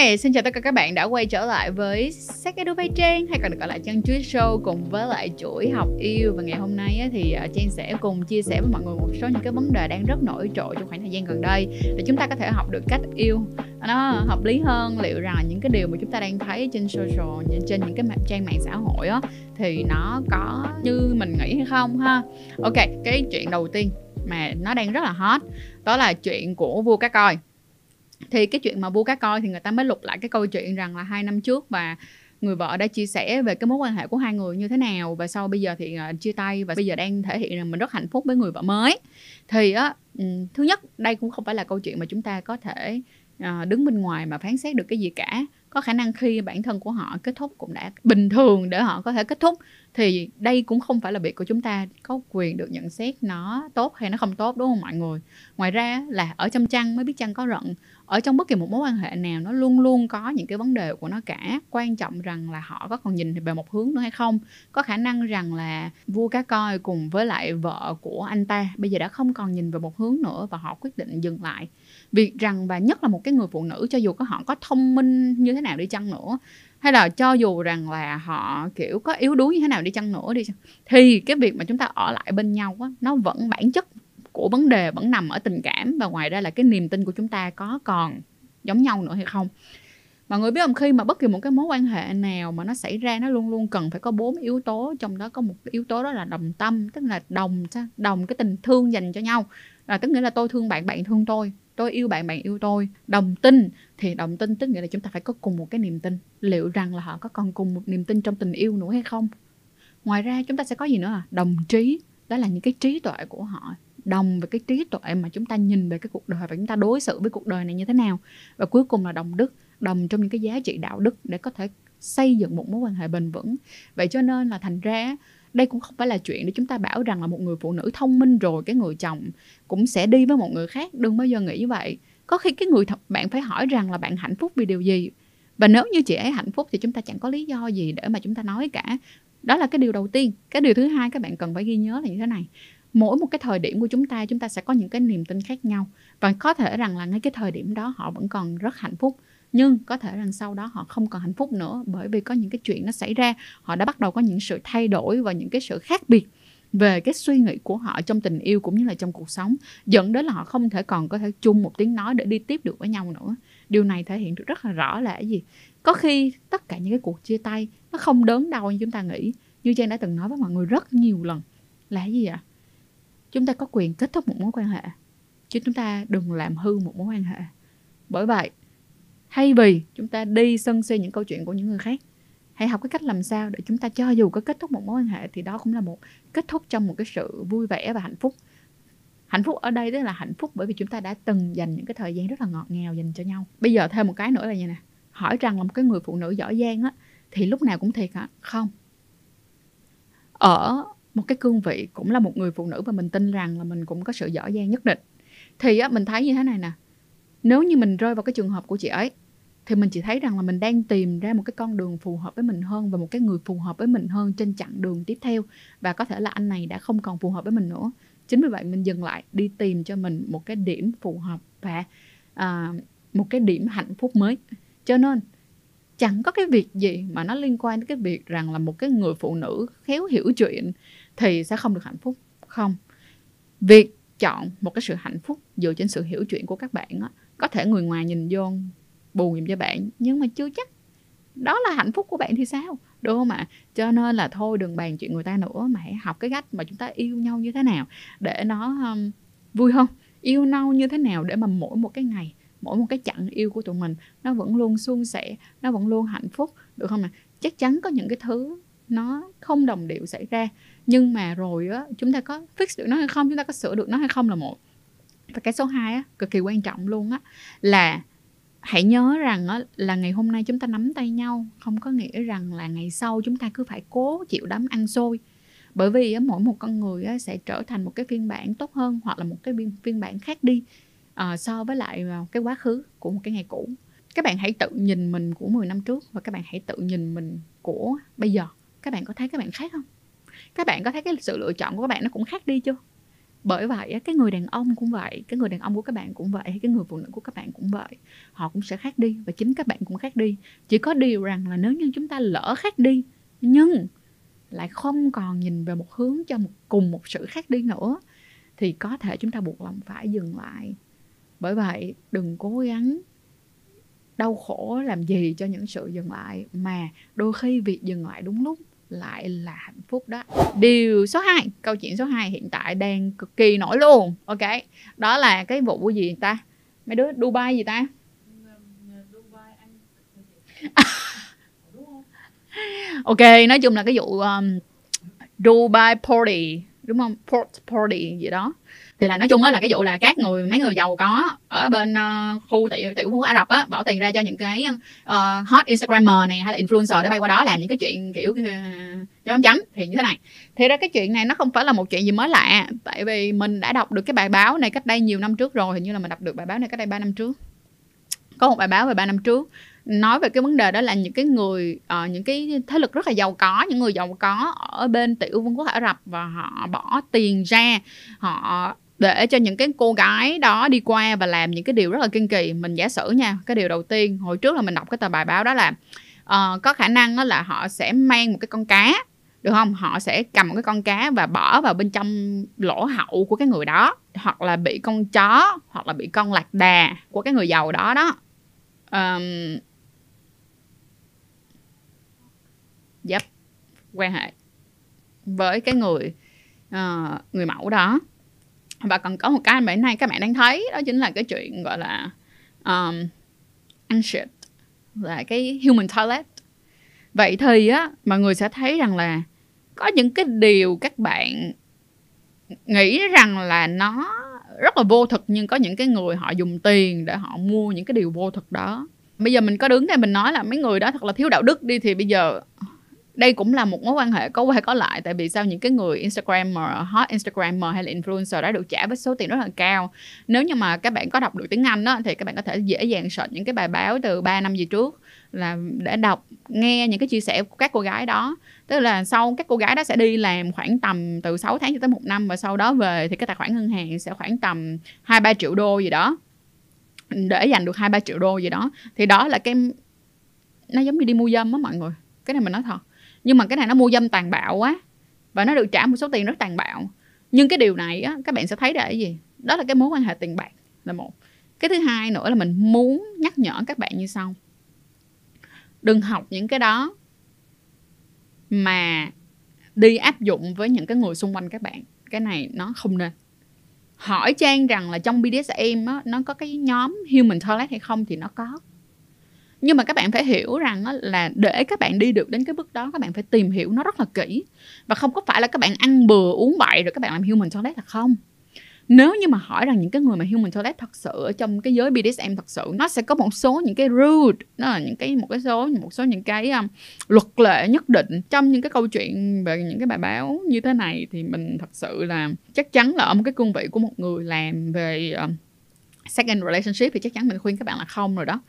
Hi, xin chào tất cả các bạn đã quay trở lại với Sách Edu Vay Trang hay còn được gọi là Trang Chuối Show cùng với lại chuỗi học yêu. Và ngày hôm nay thì à, Trang sẽ cùng chia sẻ với mọi người một số những cái vấn đề đang rất nổi trội trong khoảng thời gian gần đây để chúng ta có thể học được cách yêu. Nó hợp lý hơn liệu rằng những cái điều mà chúng ta đang thấy trên social trên những cái trang mạng xã hội á thì nó có như mình nghĩ hay không ha? Ok cái chuyện đầu tiên mà nó đang rất là hot đó là chuyện của vua cá coi thì cái chuyện mà bu cá coi thì người ta mới lục lại cái câu chuyện rằng là hai năm trước và người vợ đã chia sẻ về cái mối quan hệ của hai người như thế nào và sau bây giờ thì uh, chia tay và bây giờ đang thể hiện rằng mình rất hạnh phúc với người vợ mới. Thì á ừ, thứ nhất đây cũng không phải là câu chuyện mà chúng ta có thể uh, đứng bên ngoài mà phán xét được cái gì cả có khả năng khi bản thân của họ kết thúc cũng đã bình thường để họ có thể kết thúc, thì đây cũng không phải là việc của chúng ta. Có quyền được nhận xét nó tốt hay nó không tốt, đúng không mọi người? Ngoài ra là ở trong chăn, mới biết chăn có rận. Ở trong bất kỳ một mối quan hệ nào, nó luôn luôn có những cái vấn đề của nó cả. Quan trọng rằng là họ có còn nhìn về một hướng nữa hay không. Có khả năng rằng là vua cá coi cùng với lại vợ của anh ta bây giờ đã không còn nhìn về một hướng nữa và họ quyết định dừng lại việc rằng và nhất là một cái người phụ nữ, cho dù có họ có thông minh như thế nào đi chăng nữa, hay là cho dù rằng là họ, kiểu, có yếu đuối như thế nào đi chăng nữa đi, thì cái việc mà chúng ta ở lại bên nhau á, nó vẫn bản chất của vấn đề vẫn nằm ở tình cảm, và ngoài ra là cái niềm tin của chúng ta có còn giống nhau nữa hay không. Mọi người biết không, khi mà bất kỳ một cái mối quan hệ nào mà nó xảy ra, nó luôn luôn cần phải có bốn yếu tố, trong đó có một yếu tố đó là đồng tâm, tức là đồng đồng cái tình thương dành cho nhau. Là tức nghĩa là tôi thương bạn bạn thương tôi tôi yêu bạn bạn yêu tôi. Đồng tin, thì đồng tin tức nghĩa là chúng ta phải có cùng một cái niềm tin. Liệu rằng là họ có còn cùng một niềm tin trong tình yêu nữa hay không? Ngoài ra, chúng ta sẽ có gì nữa? À đồng trí, đó là những cái trí tuệ của họ. Đồng về cái trí tuệ mà chúng ta nhìn về cái cuộc đời và chúng ta đối xử với cuộc đời này như thế nào. Và cuối cùng là đồng đức, đồng trong những cái giá trị đạo đức để có thể xây dựng một mối quan hệ bền vững. Vậy cho nên là thành ra đây cũng không phải là chuyện để chúng ta bảo rằng là một người phụ nữ thông minh rồi cái người chồng cũng sẽ đi với một người khác. Đừng bao giờ nghĩ vậy. Có khi cái người thật bạn phải hỏi rằng là bạn hạnh phúc vì điều gì? Và nếu như chị ấy hạnh phúc thì chúng ta chẳng có lý do gì để mà chúng ta nói cả. Đó là cái điều đầu tiên. Cái điều thứ hai các bạn cần phải ghi nhớ là như thế này. Mỗi một cái thời điểm của chúng ta chúng ta sẽ có những cái niềm tin khác nhau. Và có thể rằng là ngay cái thời điểm đó họ vẫn còn rất hạnh phúc nhưng có thể rằng sau đó họ không còn hạnh phúc nữa bởi vì có những cái chuyện nó xảy ra. Họ đã bắt đầu có những sự thay đổi và những cái sự khác biệt về cái suy nghĩ của họ trong tình yêu cũng như là trong cuộc sống, dẫn đến là họ không thể còn có thể chung một tiếng nói để đi tiếp được với nhau nữa. Điều này thể hiện được rất là rõ là cái gì? Có khi tất cả những cái cuộc chia tay nó không đớn đau như chúng ta nghĩ. Như trang đã từng nói với mọi người rất nhiều lần là cái gì ạ? Chúng ta có quyền kết thúc một mối quan hệ, chứ chúng ta đừng làm hư một mối quan hệ. Bởi vậy thay vì chúng ta đi sân si những câu chuyện của những người khác, hãy học cái cách làm sao để chúng ta cho dù có kết thúc một mối quan hệ thì đó cũng là một kết thúc trong một cái sự vui vẻ và hạnh phúc. Hạnh phúc ở đây tức là hạnh phúc bởi vì chúng ta đã từng dành những cái thời gian rất là ngọt ngào dành cho nhau. Bây giờ thêm một cái nữa là như nè? Hỏi rằng là một cái người phụ nữ giỏi giang á, thì lúc nào cũng thiệt hả không. Ở một cái cương vị cũng là một người phụ nữ và mình tin rằng là mình cũng có sự giỏi giang nhất định. Thì á, mình thấy như thế này nè nếu như mình rơi vào cái trường hợp của chị ấy thì mình chỉ thấy rằng là mình đang tìm ra một cái con đường phù hợp với mình hơn và một cái người phù hợp với mình hơn trên chặng đường tiếp theo. Và có thể là anh này đã không còn phù hợp với mình nữa. Chính vì vậy mình dừng lại đi tìm cho mình một cái điểm phù hợp và à, một cái điểm hạnh phúc mới. Cho nên chẳng có cái việc gì mà nó liên quan đến cái việc rằng là một cái người phụ nữ khéo hiểu chuyện thì sẽ không được hạnh phúc. Không. Việc chọn một cái sự hạnh phúc dựa trên sự hiểu chuyện của các bạn á có thể người ngoài nhìn vô buồn giùm cho bạn nhưng mà chưa chắc. Đó là hạnh phúc của bạn thì sao? Đúng không ạ? Cho nên là thôi đừng bàn chuyện người ta nữa mà hãy học cái cách mà chúng ta yêu nhau như thế nào để nó um, vui hơn. Yêu nhau như thế nào để mà mỗi một cái ngày mỗi một cái chặng yêu của tụi mình nó vẫn luôn suôn sẻ nó vẫn luôn hạnh phúc được không ạ? Chắc chắn có những cái thứ nó không đồng điệu xảy ra. Nhưng mà rồi á chúng ta có fix được nó hay không chúng ta có sửa được nó hay không là một. Và cái số 2 á cực kỳ quan trọng luôn á là hãy nhớ rằng á, là ngày hôm nay chúng ta nắm tay nhau không có nghĩa rằng là ngày sau chúng ta cứ phải cố chịu đấm ăn xôi. Bởi vì á, mỗi một con người á, sẽ trở thành một cái phiên bản tốt hơn hoặc là một cái phiên, phiên bản khác đi à, so với lại ờ, cái quá khứ của một cái ngày cũ. Các bạn hãy tự nhìn mình của 10 năm trước và các bạn hãy tự nhìn mình của bây giờ các bạn có thấy các bạn khác không? Các bạn có thấy cái sự lựa chọn của các bạn nó cũng khác đi chưa? Bởi vậy cái người đàn ông cũng vậy, cái người đàn ông của các bạn cũng vậy hay cái người phụ nữ của các bạn cũng vậy. Họ cũng sẽ khác đi và chính các bạn cũng khác đi. Chỉ có điều rằng là nếu như chúng ta lỡ khác đi, nhưng lại không còn nhìn về một hướng cho một, cùng một sự khác đi nữa, thì có thể chúng ta buộc lòng phải dừng lại. Bởi vậy, đừng cố gắng đau khổ làm gì cho những sự dừng lại, mà đôi khi việc dừng lại đúng lúc lại là hạnh phúc đó. Điều số 2 câu chuyện số 2 hiện tại đang cực kỳ nổi luôn. Ok đó là cái vụ gì ta? Mấy đứa Dubai gì ta? Ok nói chung là cái vụ um, Dubai party đúng không? Port party gì đó thì là nói chung á là cái vụ là các người mấy người giàu có ở bên uh, khu tiểu tiểu quốc Ả Rập á bỏ tiền ra cho những cái uh, hot Instagrammer này hay là influencer để bay qua đó làm những cái chuyện kiểu uh, chấm chấm thì như thế này. Thì ra cái chuyện này nó không phải là một chuyện gì mới lạ tại vì mình đã đọc được cái bài báo này cách đây nhiều năm trước rồi hình như là mình đọc được bài báo này cách đây 3 năm trước. Có một bài báo về 3 năm trước nói về cái vấn đề đó là những cái người uh, những cái thế lực rất là giàu có những người giàu có ở bên tiểu vương quốc ả rập và họ bỏ tiền ra họ để cho những cái cô gái đó đi qua và làm những cái điều rất là kinh kỳ mình giả sử nha cái điều đầu tiên hồi trước là mình đọc cái tờ bài báo đó là uh, có khả năng đó là họ sẽ mang một cái con cá được không? Họ sẽ cầm một cái con cá và bỏ vào bên trong lỗ hậu của cái người đó hoặc là bị con chó hoặc là bị con lạc đà của cái người giàu đó đó. Um, yep quan hệ với cái người uh, người mẫu đó và còn có một cái mà nay các bạn đang thấy đó chính là cái chuyện gọi là um, ăn là cái human toilet. Vậy thì á mọi người sẽ thấy rằng là có những cái điều các bạn nghĩ rằng là nó rất là vô thực nhưng có những cái người họ dùng tiền để họ mua những cái điều vô thực đó. Bây giờ mình có đứng đây mình nói là mấy người đó thật là thiếu đạo đức đi thì bây giờ đây cũng là một mối quan hệ có qua có lại tại vì sao những cái người Instagrammer, hot Instagrammer hay là influencer đã được trả với số tiền rất là cao. Nếu như mà các bạn có đọc được tiếng Anh đó thì các bạn có thể dễ dàng search những cái bài báo từ 3 năm về trước là để đọc nghe những cái chia sẻ của các cô gái đó. Tức là sau các cô gái đó sẽ đi làm khoảng tầm từ 6 tháng cho tới một năm và sau đó về thì cái tài khoản ngân hàng sẽ khoảng tầm hai ba triệu đô gì đó. Để dành được hai ba triệu đô gì đó. Thì đó là cái nó giống như đi mua dâm á mọi người. Cái này mình nói thật nhưng mà cái này nó mua dâm tàn bạo quá. Và nó được trả một số tiền rất tàn bạo. Nhưng cái điều này á các bạn sẽ thấy là cái gì? Đó là cái mối quan hệ tiền bạc là một. Cái thứ hai nữa là mình muốn nhắc nhở các bạn như sau. Đừng học những cái đó mà đi áp dụng với những cái người xung quanh các bạn. Cái này nó không nên. Hỏi trang rằng là trong BDSM á, nó có cái nhóm human toilet hay không thì nó có nhưng mà các bạn phải hiểu rằng là để các bạn đi được đến cái bước đó các bạn phải tìm hiểu nó rất là kỹ. Và không có phải là các bạn ăn bừa uống bậy rồi các bạn làm human toilet là không. Nếu như mà hỏi rằng những cái người mà human toilet thật sự ở trong cái giới BDSM thật sự nó sẽ có một số những cái rule nó là những cái một cái số một số những cái um, luật lệ nhất định trong những cái câu chuyện về những cái bài báo như thế này thì mình thật sự là chắc chắn là ở một cái cương vị của một người làm về um, second relationship thì chắc chắn mình khuyên các bạn là không rồi đó.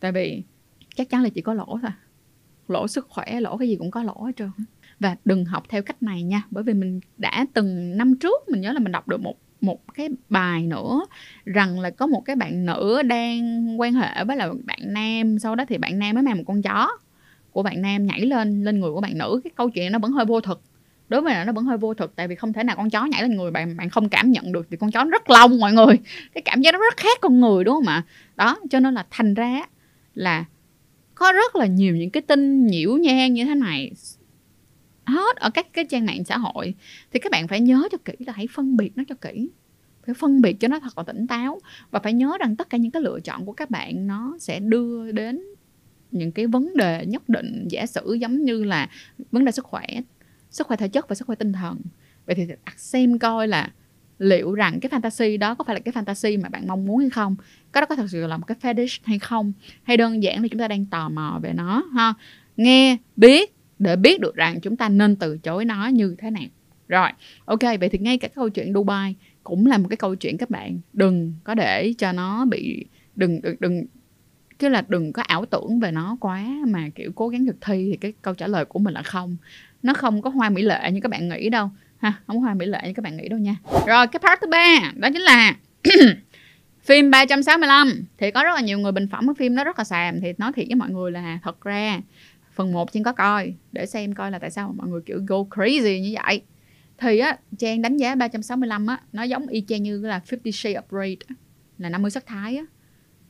Tại vì chắc chắn là chỉ có lỗ thôi. Lỗ sức khỏe, lỗ cái gì cũng có lỗ hết trơn. Và đừng học theo cách này nha, bởi vì mình đã từng năm trước mình nhớ là mình đọc được một một cái bài nữa rằng là có một cái bạn nữ đang quan hệ với là bạn nam, sau đó thì bạn nam mới mang một con chó của bạn nam nhảy lên lên người của bạn nữ. Cái câu chuyện nó vẫn hơi vô thực. Đối với là nó vẫn hơi vô thực, tại vì không thể nào con chó nhảy lên người bạn bạn không cảm nhận được thì con chó nó rất lông mọi người. Cái cảm giác nó rất khác con người, đúng không ạ? Đó, cho nên là thành ra là có rất là nhiều những cái tin nhiễu nhang như thế này hết ở các cái trang mạng xã hội. Thì các bạn phải nhớ cho kỹ là hãy phân biệt nó cho kỹ. Phải phân biệt cho nó thật là tỉnh táo và phải nhớ rằng tất cả những cái lựa chọn của các bạn nó sẽ đưa đến những cái vấn đề nhất định, giả sử giống như là vấn đề sức khỏe sức khỏe thể chất và sức khỏe tinh thần. Vậy thì đặt xem coi là liệu rằng cái fantasy đó có phải là cái fantasy mà bạn mong muốn hay không? Cái đó có thật sự là một cái fetish hay không? Hay đơn giản là chúng ta đang tò mò về nó ha? Nghe biết để biết được rằng chúng ta nên từ chối nó như thế nào. Rồi ok vậy thì ngay cả câu chuyện Dubai cũng là một cái câu chuyện các bạn đừng có để cho nó bị đừng đừng, đừng chứ là đừng có ảo tưởng về nó quá mà kiểu cố gắng thực thi thì cái câu trả lời của mình là không. Nó không có hoa mỹ lệ như các bạn nghĩ đâu ha không hoa mỹ lệ như các bạn nghĩ đâu nha. Rồi cái part thứ ba đó chính là phim 365 thì có rất là nhiều người bình phẩm cái phim nó rất là xàm. Thì nói thiệt với mọi người là thật ra phần 1 Trang có coi để xem coi là tại sao mọi người kiểu go crazy như vậy. Thì á Trang đánh giá 365 á nó giống y chang như là Fifty Shades of Grey là 50 sắc thái á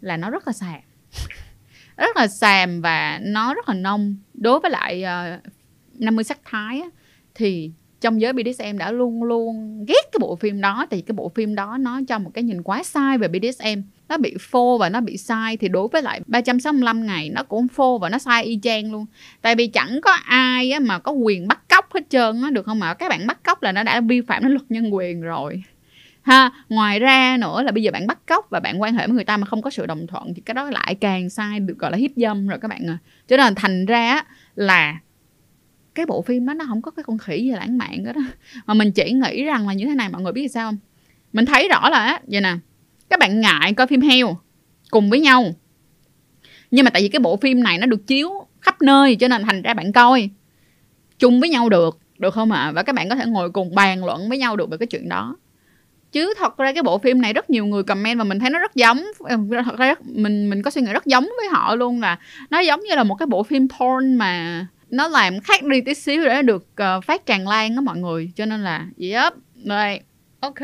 là nó rất là xàm. Rất là xàm và nó rất là nông. Đối với lại ờ, uh, 50 sắc thái á, thì trong giới BDSM đã luôn luôn ghét cái bộ phim đó thì cái bộ phim đó nó cho một cái nhìn quá sai về BDSM nó bị phô và nó bị sai thì đối với lại 365 ngày nó cũng phô và nó sai y chang luôn. Tại vì chẳng có ai á, mà có quyền bắt cóc hết trơn á được không ạ? Các bạn bắt cóc là nó đã vi phạm đến luật nhân quyền rồi. Ha ngoài ra nữa là bây giờ bạn bắt cóc và bạn quan hệ với người ta mà không có sự đồng thuận thì cái đó lại càng sai được gọi là hiếp dâm rồi các bạn à cho nên thành ra là cái bộ phim đó nó không có cái con khỉ gì lãng mạn đó, đó mà mình chỉ nghĩ rằng là như thế này mọi người biết sao không? Mình thấy rõ là á vậy nè các bạn ngại coi phim heo cùng với nhau. Nhưng mà tại vì cái bộ phim này nó được chiếu khắp nơi cho nên thành ra bạn coi chung với nhau được được không ạ? À? và các bạn có thể ngồi cùng bàn luận với nhau được về cái chuyện đó. Chứ thật ra cái bộ phim này rất nhiều người comment và mình thấy nó rất giống thật ra rất, mình mình có suy nghĩ rất giống với họ luôn là nó giống như là một cái bộ phim porn mà nó làm khác đi tí xíu để được uh, phát tràn lan đó mọi người cho nên là yep rồi ok.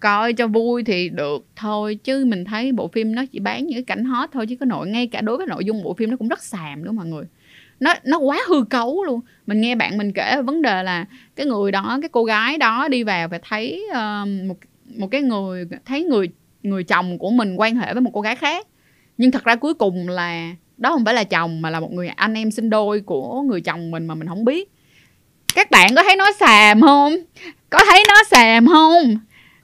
Coi cho vui thì được thôi chứ mình thấy bộ phim nó chỉ bán những cái cảnh hot thôi chứ có nội ngay cả đối với nội dung bộ phim nó cũng rất xàm nữa mọi người. Nó nó quá hư cấu luôn. Mình nghe bạn mình kể vấn đề là cái người đó cái cô gái đó đi vào và thấy uh, một một cái người thấy người người chồng của mình quan hệ với một cô gái khác. Nhưng thật ra cuối cùng là đó không phải là chồng mà là một người anh em sinh đôi của người chồng mình mà mình không biết. Các bạn có thấy nó xàm không? Có thấy nó xàm không?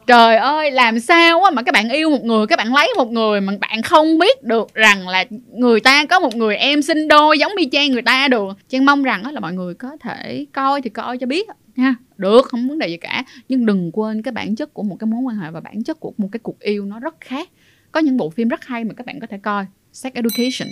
Trời ơi, làm sao mà các bạn yêu một người, các bạn lấy một người mà bạn không biết được rằng là người ta có một người em sinh đôi giống y chang người ta được. Trang mong rằng là mọi người có thể coi thì coi cho biết ha. Được, không vấn đề gì cả. Nhưng đừng quên cái bản chất của một cái mối quan hệ và bản chất của một cái cuộc yêu nó rất khác. Có những bộ phim rất hay mà các bạn có thể coi. Sex education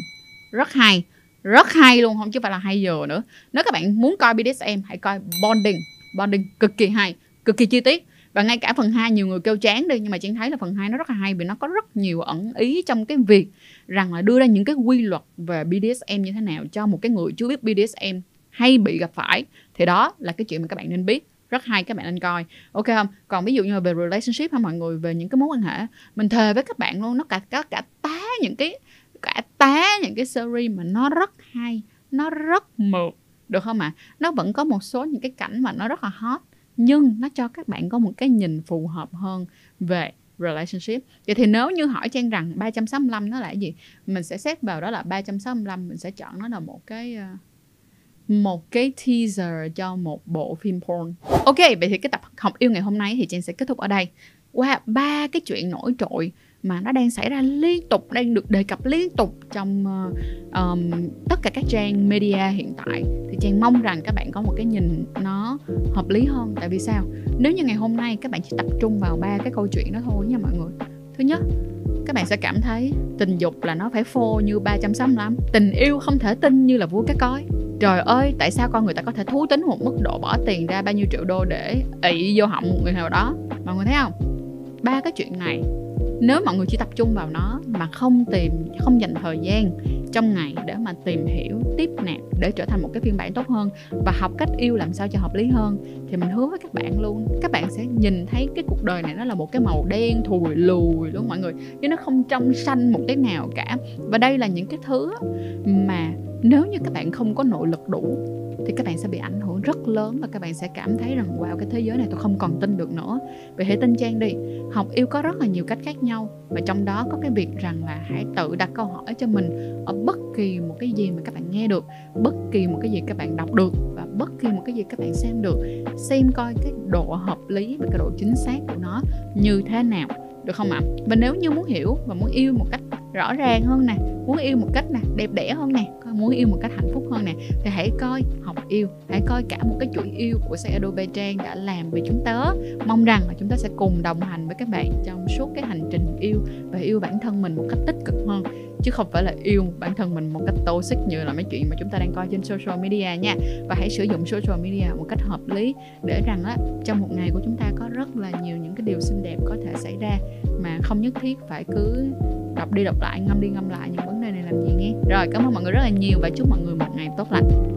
rất hay rất hay luôn, không chứ phải là hay giờ nữa. Nếu các bạn muốn coi BDSM hãy coi bonding. Bonding cực kỳ hay, cực kỳ chi tiết. Và ngay cả phần 2 nhiều người kêu chán đi, nhưng mà chị thấy là phần 2 nó rất là hay vì nó có rất nhiều ẩn ý trong cái việc rằng là đưa ra những cái quy luật về BDSM như thế nào cho một cái người chưa biết BDSM hay bị gặp phải. Thì đó là cái chuyện mà các bạn nên biết. Rất hay, các bạn nên coi. Ok không? Còn ví dụ như là về relationship hả mọi người? Về những cái mối quan hệ, mình thề với các bạn luôn, nó cả cả cả tá những cái cả tá những cái series mà nó rất hay nó rất mượt được không ạ à? nó vẫn có một số những cái cảnh mà nó rất là hot nhưng nó cho các bạn có một cái nhìn phù hợp hơn về relationship. Vậy thì nếu như hỏi Trang rằng 365 nó là cái gì? Mình sẽ xét vào đó là 365 mình sẽ chọn nó là một cái ờ, một cái teaser cho một bộ phim porn. Ok, vậy thì cái tập học yêu ngày hôm nay thì Trang sẽ kết thúc ở đây. Qua wow, ba cái chuyện nổi trội mà nó đang xảy ra liên tục đang được đề cập liên tục trong uh, um, tất cả các trang media hiện tại. Thì trang mong rằng các bạn có một cái nhìn nó hợp lý hơn. Tại vì sao? Nếu như ngày hôm nay các bạn chỉ tập trung vào ba cái câu chuyện đó thôi nha mọi người. Thứ nhất các bạn sẽ cảm thấy tình dục là nó phải phô như 365 tình yêu không thể tin như là vua cá coi trời ơi tại sao con người ta có thể thú tính một mức độ bỏ tiền ra bao nhiêu triệu đô để ị vô họng một người nào đó? Mọi người thấy không? Ba cái chuyện này nếu mọi người chỉ tập trung vào nó mà không tìm, không dành thời gian trong ngày để mà tìm hiểu, tiếp nạp, để trở thành một cái phiên bản tốt hơn và học cách yêu làm sao cho hợp lý hơn, thì mình hứa với các bạn luôn, các bạn sẽ nhìn thấy cái cuộc đời này nó là một cái màu đen thùi lùi luôn mọi người. Chứ nó không trong xanh một cái nào cả. Và đây là những cái thứ mà nếu như các bạn không có nội lực đủ thì các bạn sẽ bị ảnh hưởng rất lớn và các bạn sẽ cảm thấy rằng, wow, cái thế giới này tôi không còn tin được nữa vậy hãy tin trang đi, học yêu có rất là nhiều cách khác nhau, và trong đó có cái việc rằng là hãy tự đặt câu hỏi cho mình ở bất kỳ một cái gì mà các bạn nghe được, bất kỳ một cái gì các bạn đọc được, và bất kỳ một cái gì các bạn xem được xem coi cái độ hợp lý và cái độ chính xác của nó như thế nào, được không ạ? Và nếu như muốn hiểu và muốn yêu một cách rõ ràng hơn nè, muốn yêu một cách nè, đẹp đẽ hơn nè muốn yêu một cách hạnh phúc hơn nè thì hãy coi học yêu hãy coi cả một cái chuỗi yêu của xe Adobe Trang đã làm vì chúng ta mong rằng là chúng ta sẽ cùng đồng hành với các bạn trong suốt cái hành trình yêu và yêu bản thân mình một cách tích cực hơn. Chứ không phải là yêu bản thân mình một cách toxic như là mấy chuyện mà chúng ta đang coi trên social media nha. Và hãy sử dụng social media một cách hợp lý để rằng á trong một ngày của chúng ta có rất là nhiều những cái điều xinh đẹp có thể xảy ra mà không nhất thiết phải cứ đọc đi đọc lại, ngâm đi ngâm lại những vấn đề này làm gì nghe. Rồi, cảm ơn mọi người rất là nhiều và chúc mọi người một ngày tốt lành.